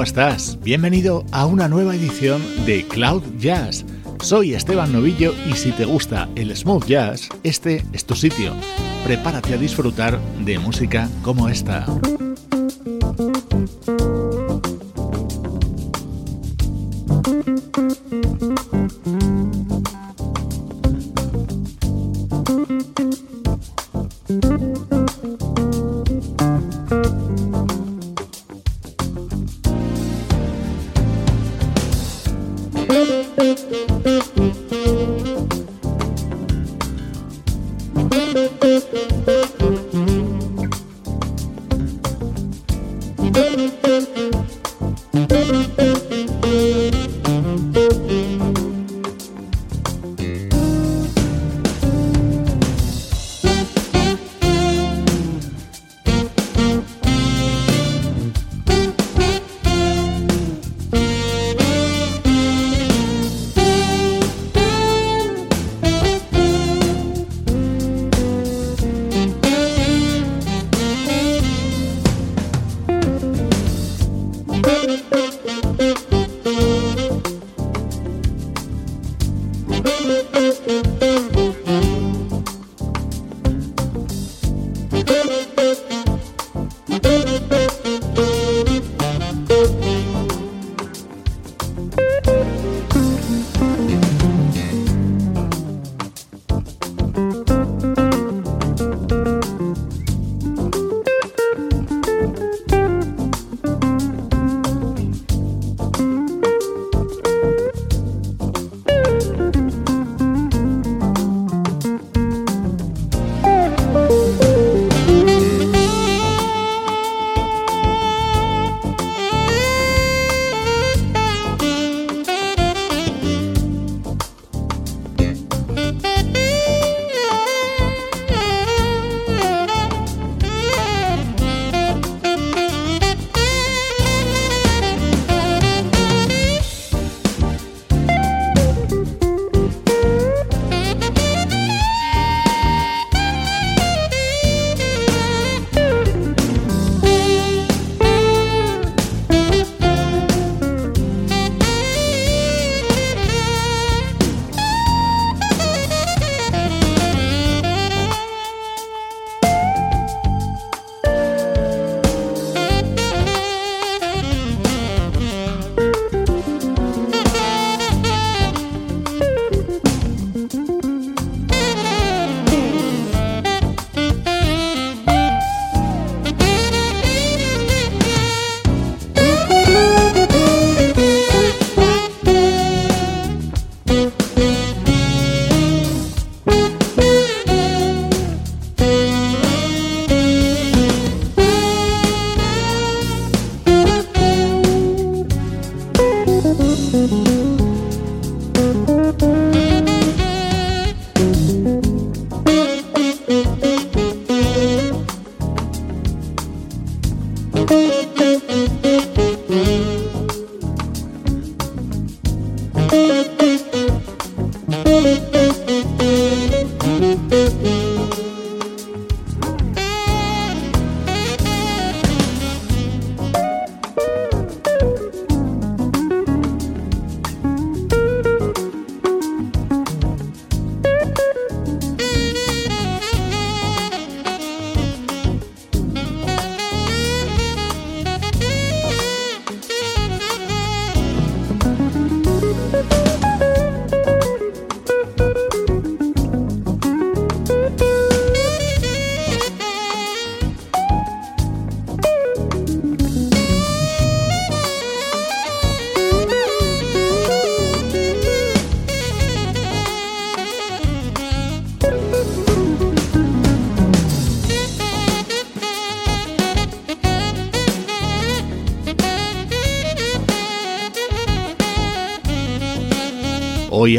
¿Cómo estás? Bienvenido a una nueva edición de Cloud Jazz. Soy Esteban Novillo y si te gusta el smooth jazz, este es tu sitio. Prepárate a disfrutar de música como esta.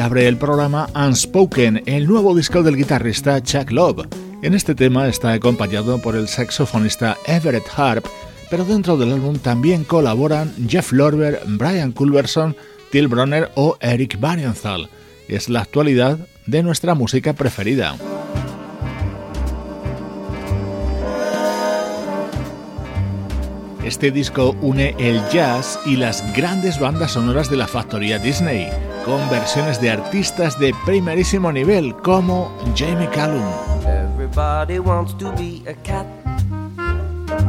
Abre el programa Unspoken, el nuevo disco del guitarrista Chuck Love. En este tema está acompañado por el saxofonista Everett Harp, pero dentro del álbum también colaboran Jeff Lorber, Brian Culverson, Till Bronner o Eric Marienthal. Es la actualidad de nuestra música preferida. Este disco une el jazz y las grandes bandas sonoras de la factoría Disney, con versiones de artistas de primerísimo nivel como Jamie Callum. Everybody wants to be a cat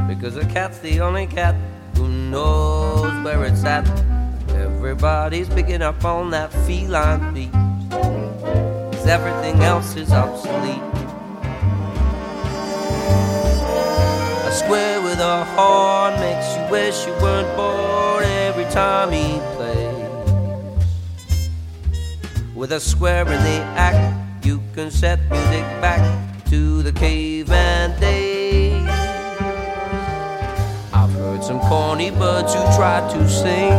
because a cat's the only cat who knows where it's at. Everybody's picking up on that feline beat. Cause everything else is obsolete. Square with a horn makes you wish you weren't born every time he plays. With a square in the act, you can set music back to the caveman days. I've heard some corny birds who try to sing.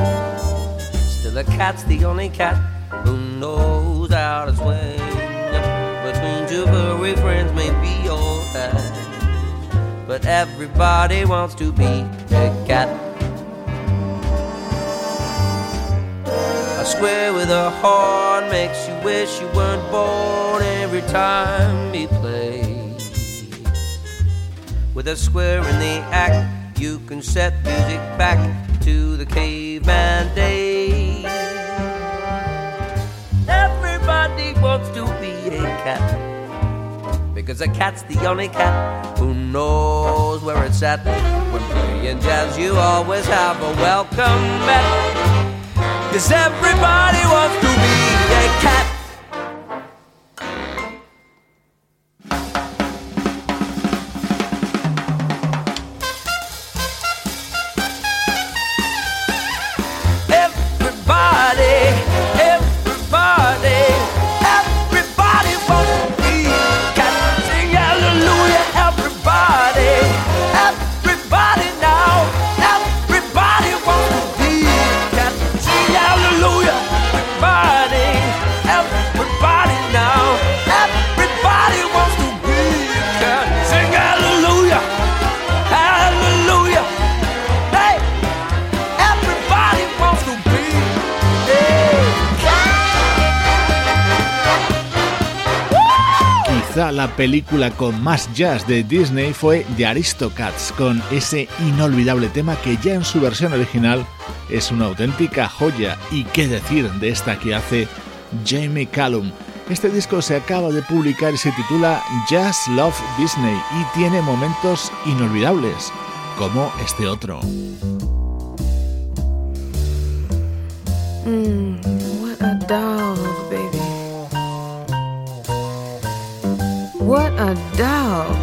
Still, a cat's the only cat who knows how to swing. Between two furry friends, all that but everybody wants to be a cat. A square with a horn makes you wish you weren't born every time he plays. With a square in the act, you can set music back to the caveman days. Everybody wants to be a cat because a cat's the only cat who knows where it's at. When playing jazz, you always have a welcome mat. Cause everybody wants to be a cat. Película con más jazz de Disney fue The Aristocats, con ese inolvidable tema que ya en su versión original es una auténtica joya. Y qué decir de esta que hace Jamie Callum. Este disco se acaba de publicar y se titula Jazz Love Disney y tiene momentos inolvidables, como este otro. Mm, What a dog.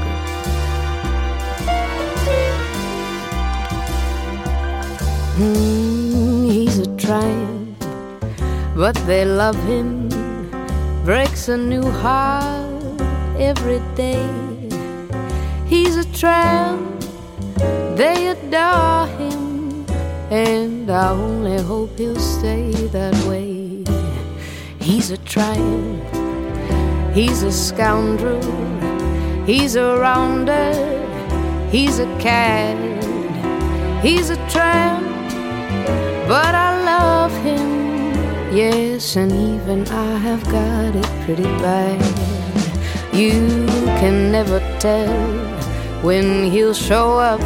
Mm, he's a tramp, but they love him. Breaks a new heart every day. He's a tramp, they adore him, and I only hope he'll stay that way. He's a tramp He's a scoundrel, he's a rounder, he's a cad, he's a tramp, but I love him, yes, and even I have got it pretty bad. You can never tell when he'll show up,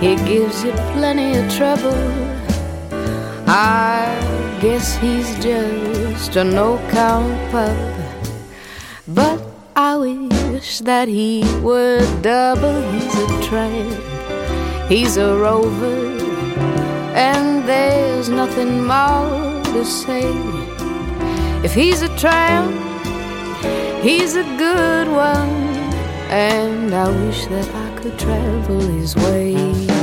he gives you plenty of trouble. I guess he's just a no count pup. I wish that he would double. He's a tramp, he's a rover, and there's nothing more to say. If he's a tramp, he's a good one, and I wish that I could travel his way.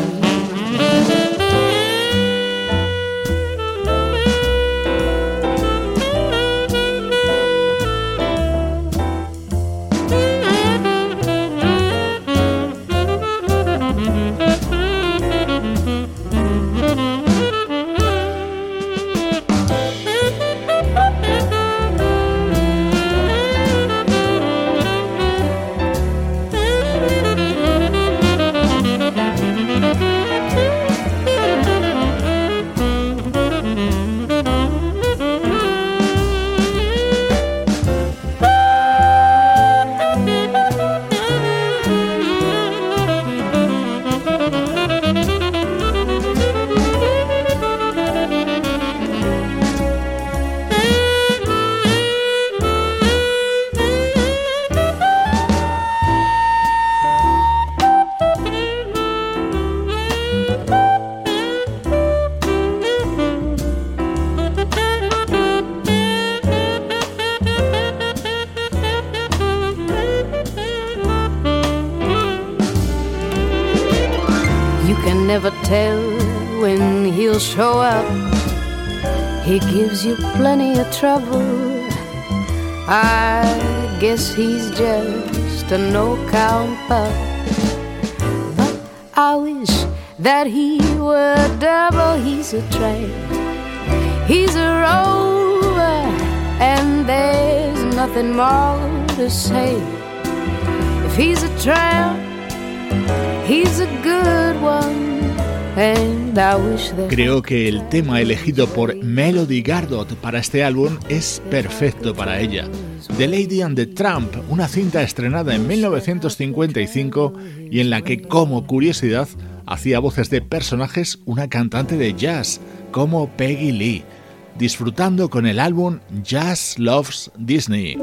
Can never tell when he'll show up. He gives you plenty of trouble. I guess he's just a no count pup. But I wish that he were double. He's a tramp, he's a rover, and there's nothing more to say. If he's a tramp, Creo que el tema elegido por Melody Gardot para este álbum es perfecto para ella. The Lady and the Tramp, una cinta estrenada en 1955 y en la que, como curiosidad, hacía voces de personajes una cantante de jazz como Peggy Lee, disfrutando con el álbum Jazz Loves Disney.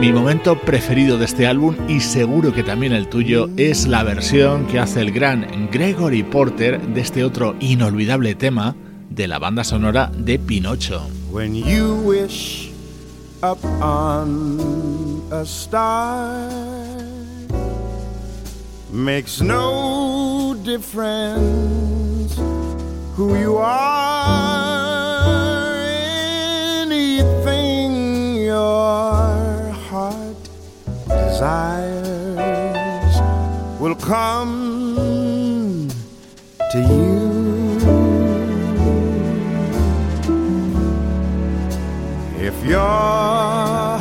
Mi momento preferido de este álbum y seguro que también el tuyo es la versión que hace el gran Gregory Porter de este otro inolvidable tema de la banda sonora de Pinocho. When you wish up on a star makes no difference who you are desires will come to you If your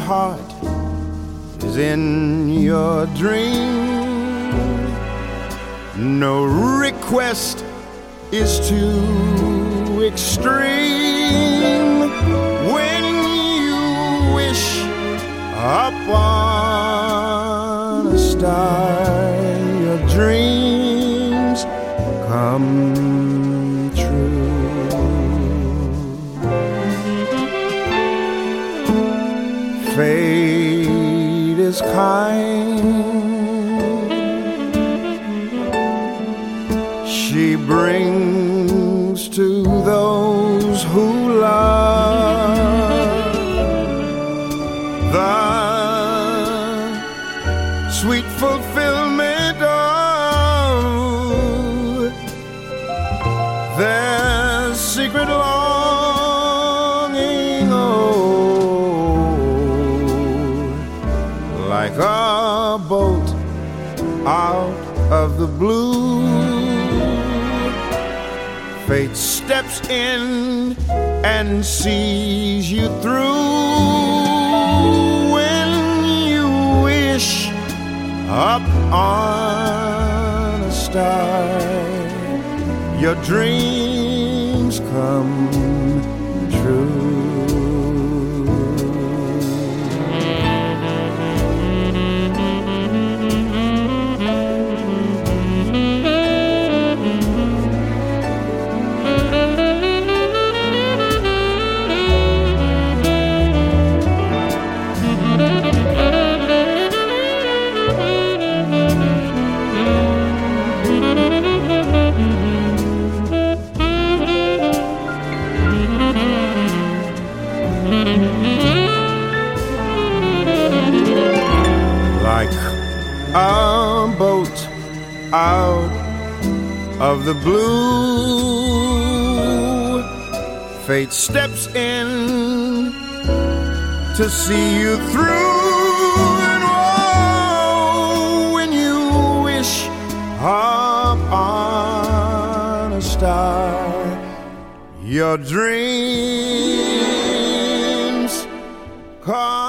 heart is in your dream, no request is too extreme. When you wish upon star, your dreams come true. fate is kind. She brings to those who love the the blue. Fate steps in and sees you through when you wish up on a star. Your dreams come true. A boat out of the blue. Fate steps in to see you through. And oh, when you wish upon a star, your dreams come.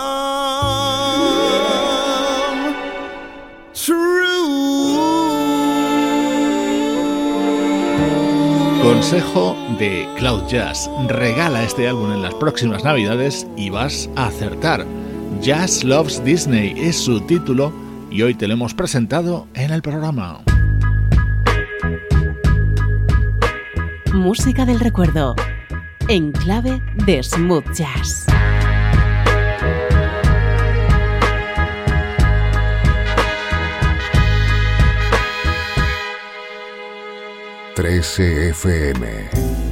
Consejo de Cloud Jazz. Regala este álbum en las próximas navidades y vas a acertar. Jazz Loves Disney es su título y hoy te lo hemos presentado en el programa. Música del recuerdo en clave de smooth jazz. 13 FM.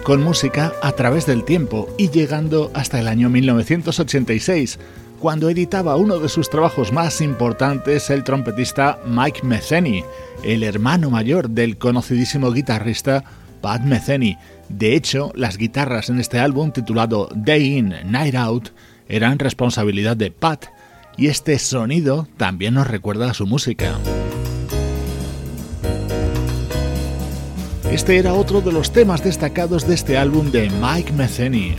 Con música a través del tiempo y llegando hasta el año 1986, cuando editaba uno de sus trabajos más importantes el trompetista Mike Metheny, el hermano mayor del conocidísimo guitarrista Pat Metheny. De hecho, las guitarras en este álbum titulado Day In, Night Out eran responsabilidad de Pat, y este sonido también nos recuerda a su música. Este era otro de los temas destacados de este álbum de Mike Metheny.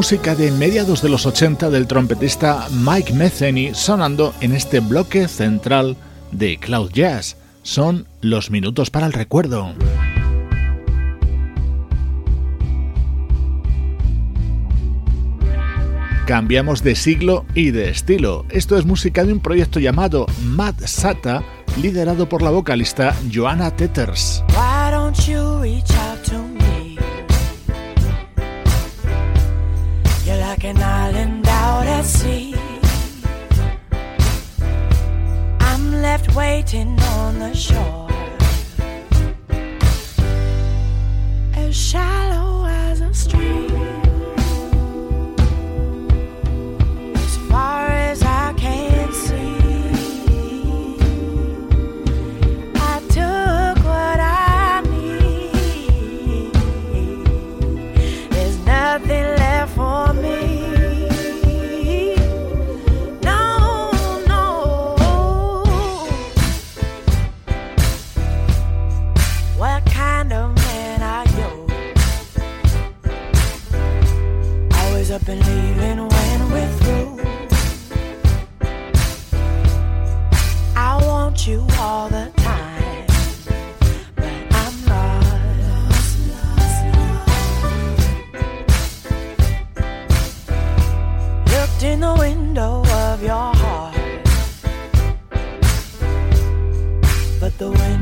Música de mediados de los 80 del trompetista Mike Metheny sonando en este bloque central de Cloud Jazz. Son los minutos para el recuerdo. Cambiamos de siglo y de estilo. Esto es música de un proyecto llamado Mad Sata, liderado por la vocalista Joanna Tetters. Like an island out at sea. I'm left waiting on the shore. As shallow as a stream.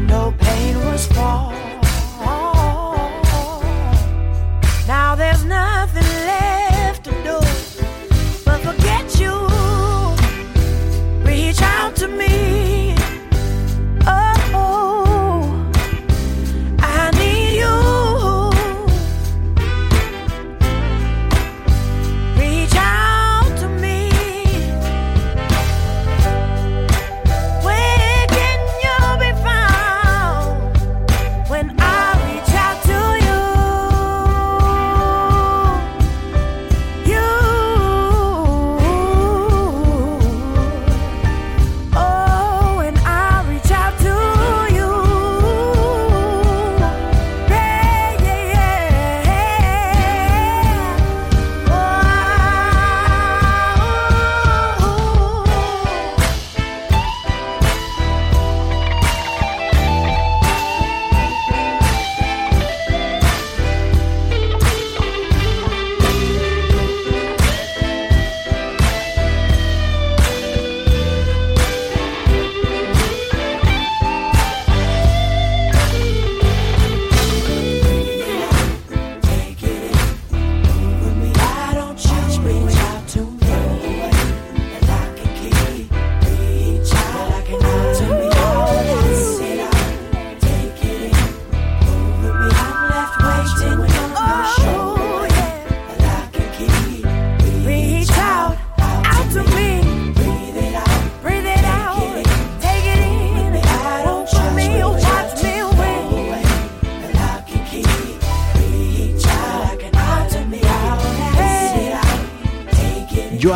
no pain was caused.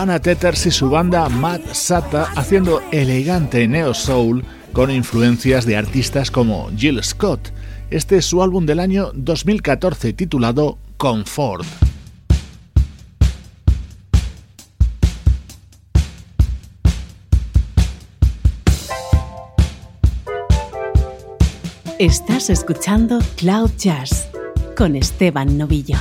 Joanna Tetters y su banda Mad Sata haciendo elegante neo soul con influencias de artistas como Jill Scott. Este es su álbum del año 2014 titulado Comfort. Estás escuchando Cloud Jazz con Esteban Novillo.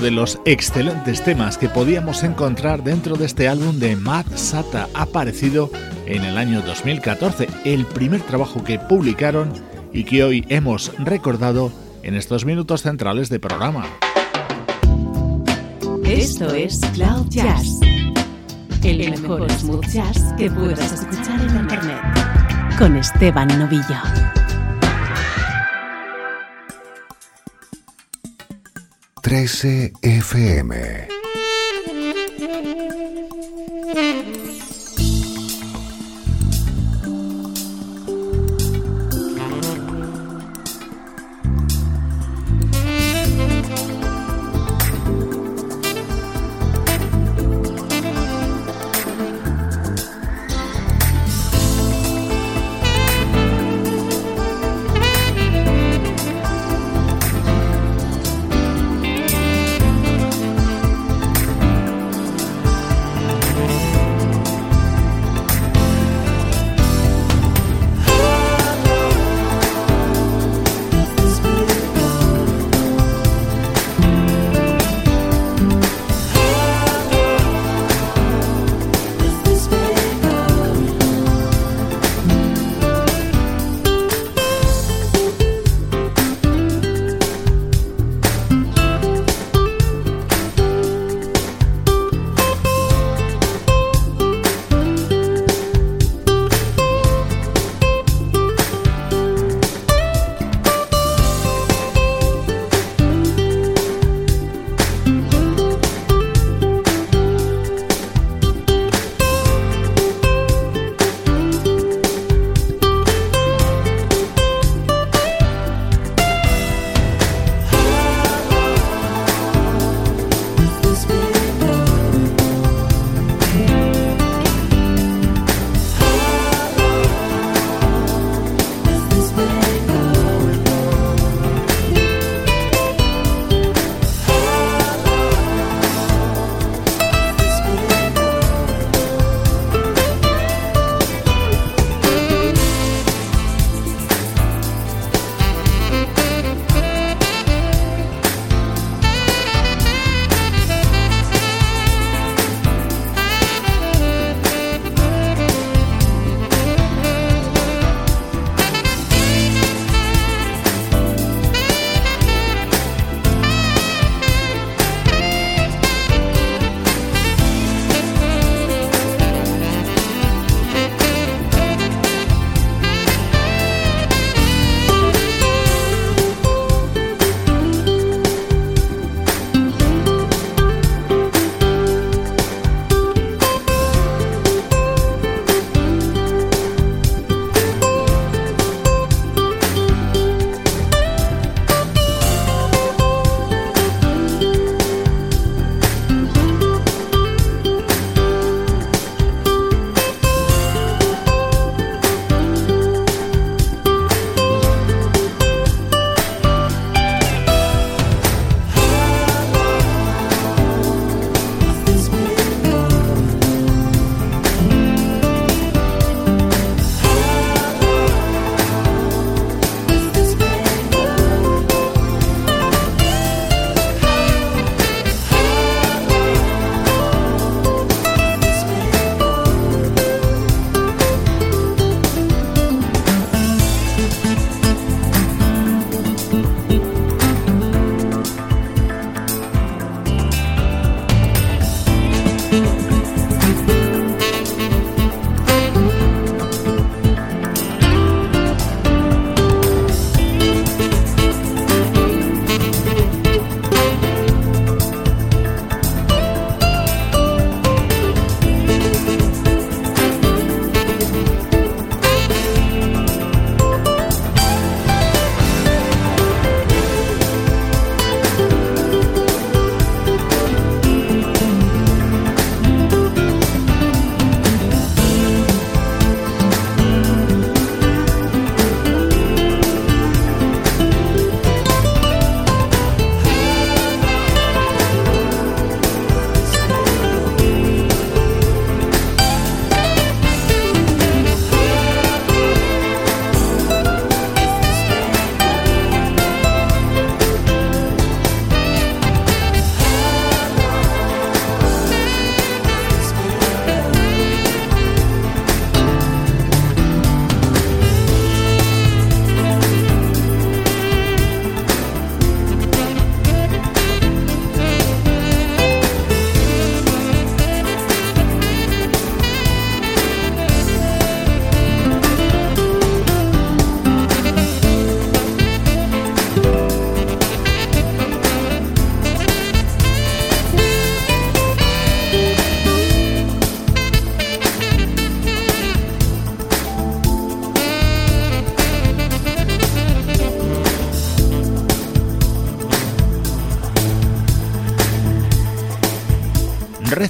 De los excelentes temas que podíamos encontrar dentro de este álbum de Matt Sata, aparecido en el año 2014, el primer trabajo que publicaron y que hoy hemos recordado en estos minutos centrales de programa. Esto es Cloud Jazz, el mejor smooth jazz que puedas escuchar en Internet, con Esteban Novillo. 13 FM.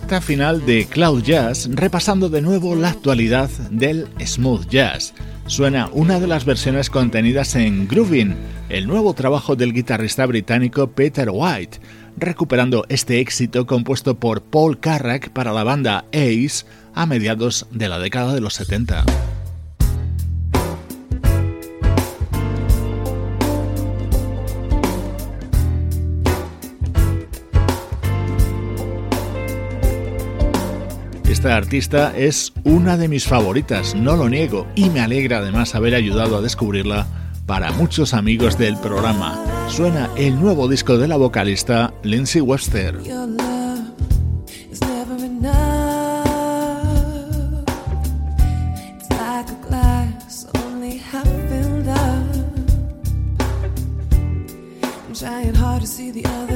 Final de Cloud Jazz, repasando de nuevo la actualidad del smooth jazz. Suena una de las versiones contenidas en Groovin, el nuevo trabajo del guitarrista británico Peter White, recuperando este éxito compuesto por Paul Carrack para la banda Ace a mediados de la década de los 70. esta artista es una de mis favoritas, no lo niego, y me alegra además haber ayudado a descubrirla para muchos amigos del programa. Suena el nuevo disco de la vocalista Lindsay Webster. trying hard to see the other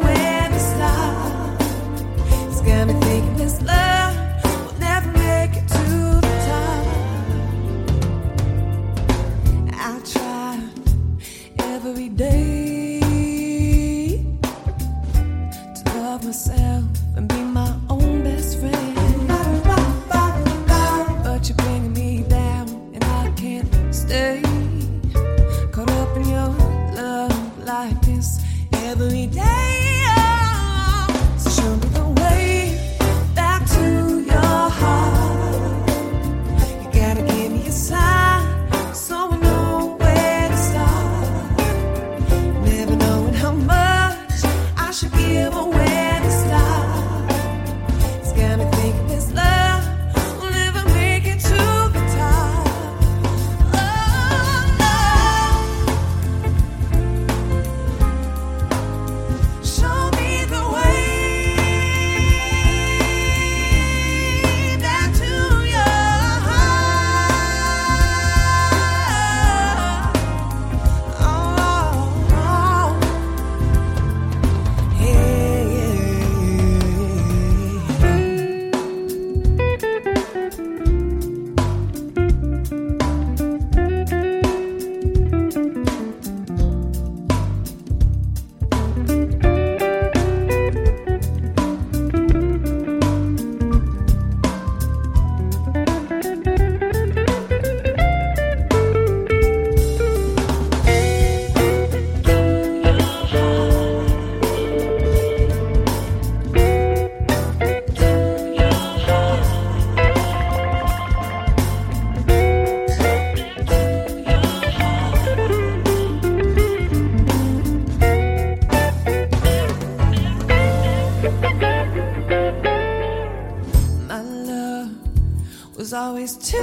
always too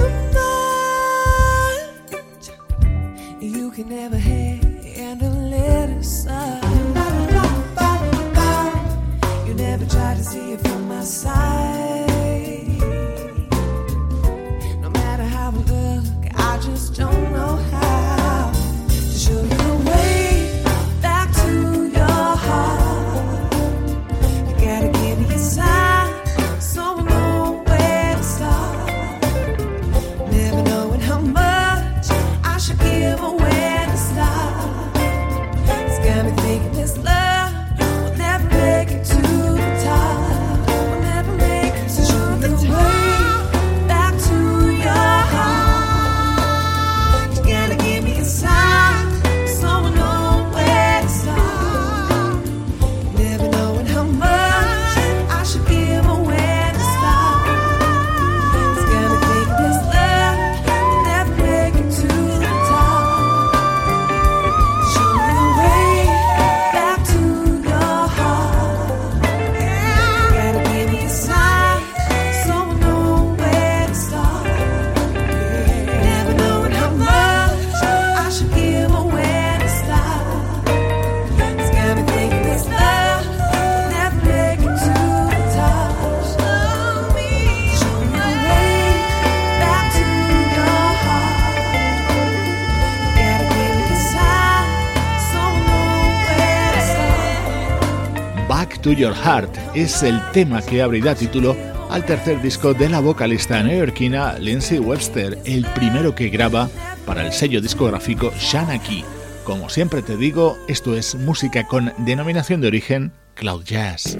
Your Heart es el tema que abrirá título al tercer disco de la vocalista neoyorquina Lindsay Webster, el primero que graba para el sello discográfico Shanaki. Como siempre te digo, esto es música con denominación de origen Cloud Jazz.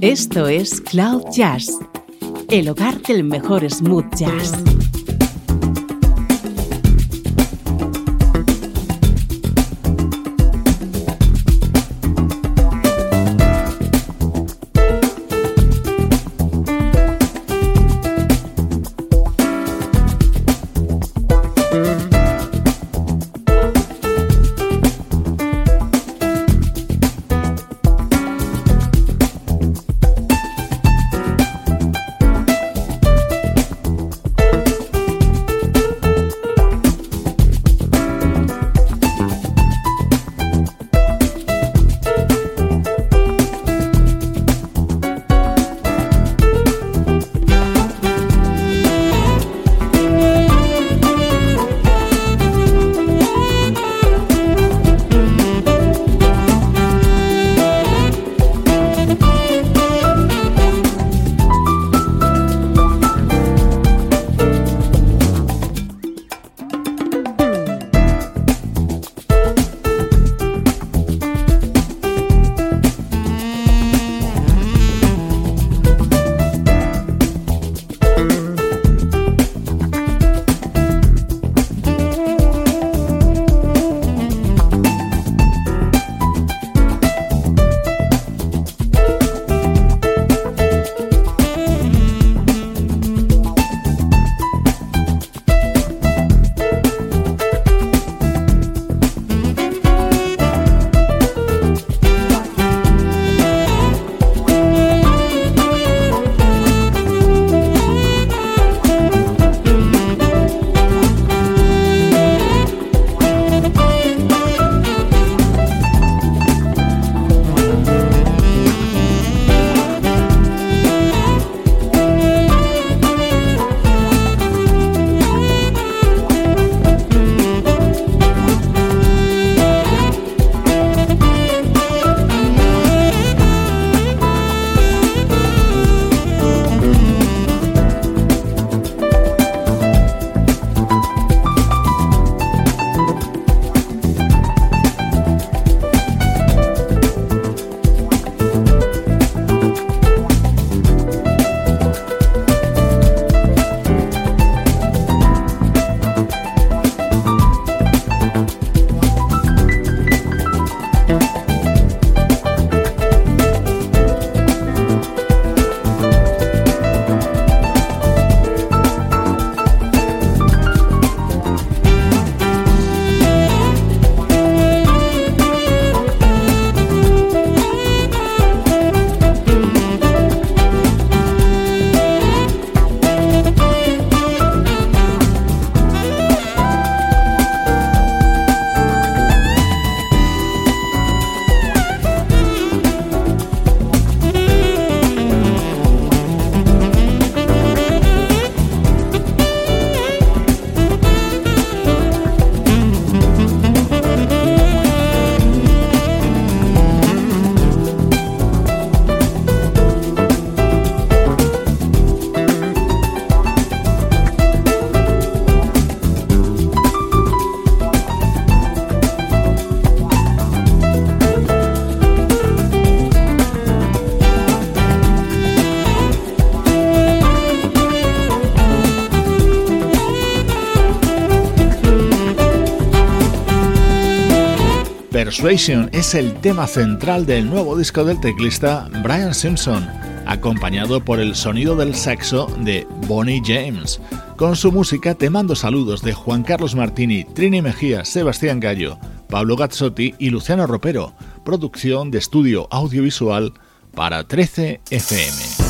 Esto es Cloud Jazz, el hogar del mejor smooth jazz. Persuasion es el tema central del nuevo disco del teclista Brian Simpson, acompañado por el sonido del saxo de Bonnie James. Con su música te mando saludos de Juan Carlos Martini, Trini Mejía, Sebastián Gallo, Pablo Gazzotti y Luciano Ropero, producción de estudio audiovisual para 13 FM.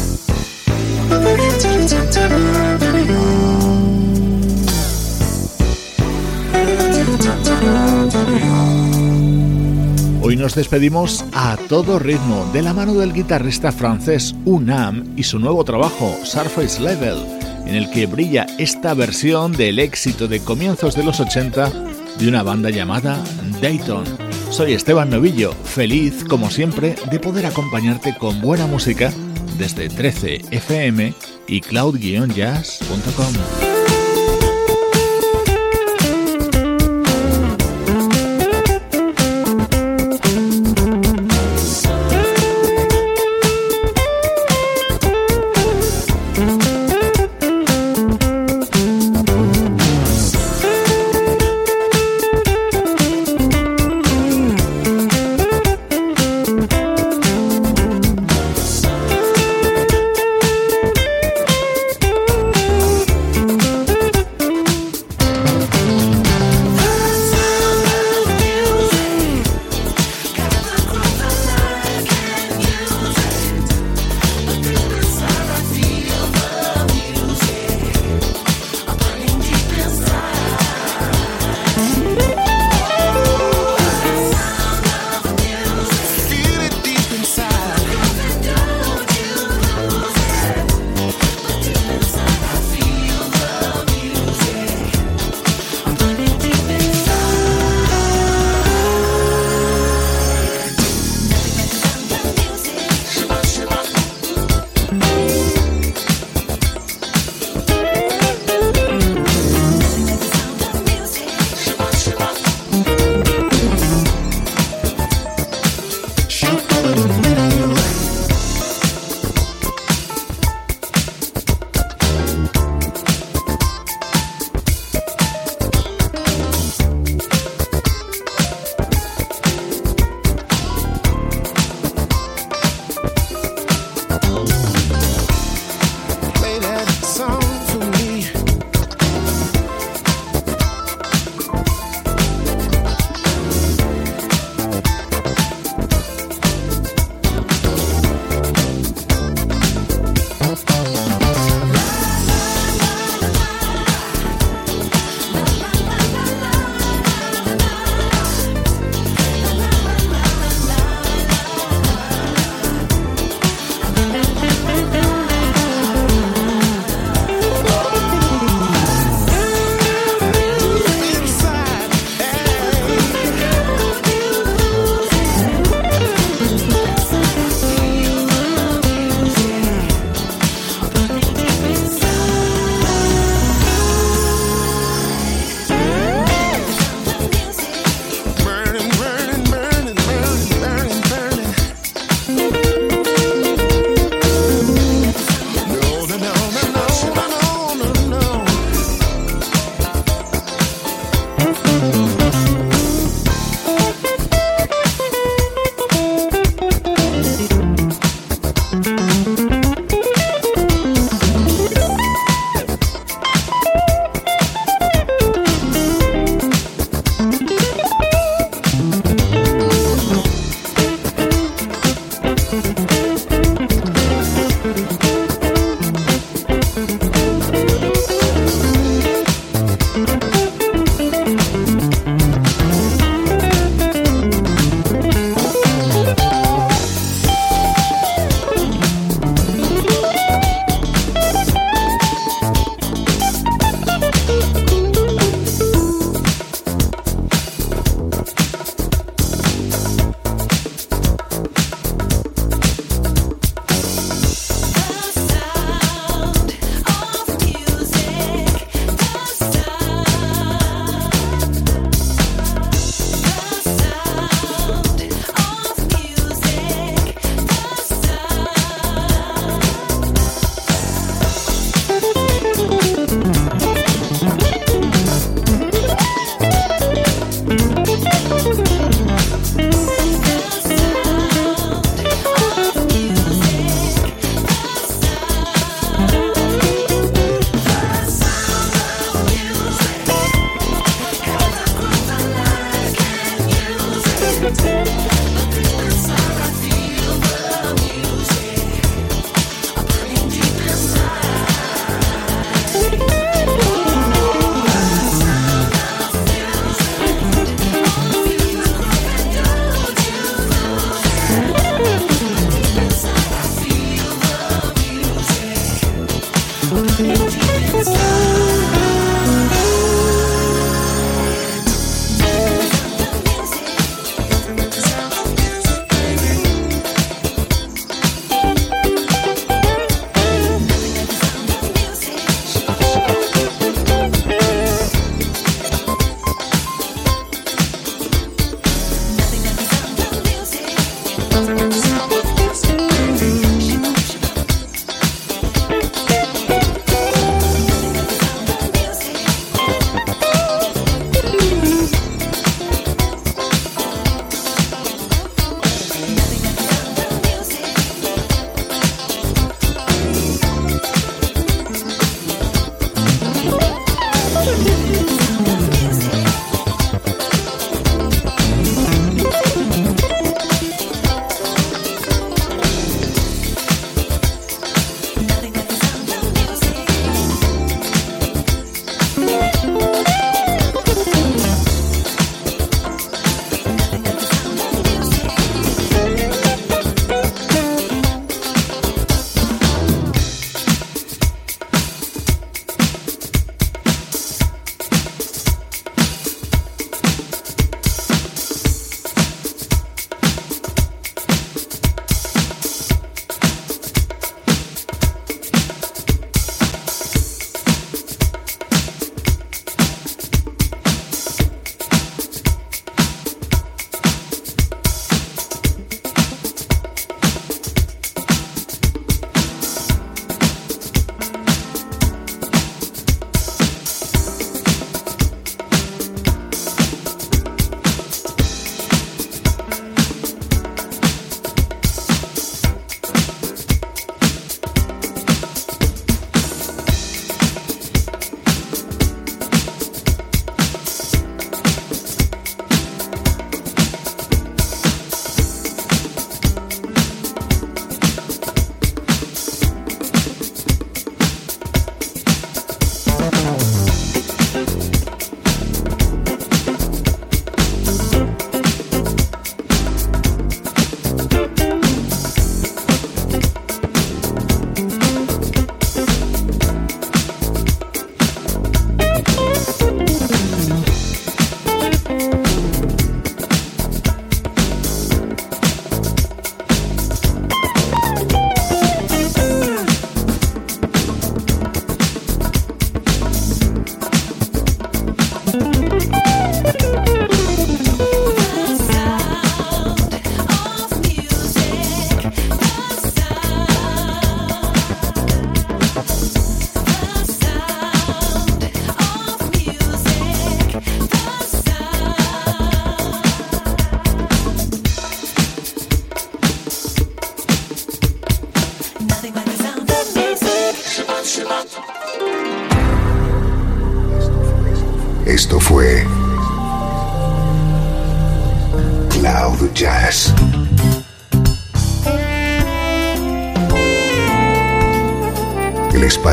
Nos despedimos a todo ritmo de la mano del guitarrista francés Unam y su nuevo trabajo, Surface Level, en el que brilla esta versión del éxito de comienzos de los 80 de una banda llamada Dayton. Soy Esteban Novillo, feliz como siempre de poder acompañarte con buena música desde 13fm y cloud-jazz.com.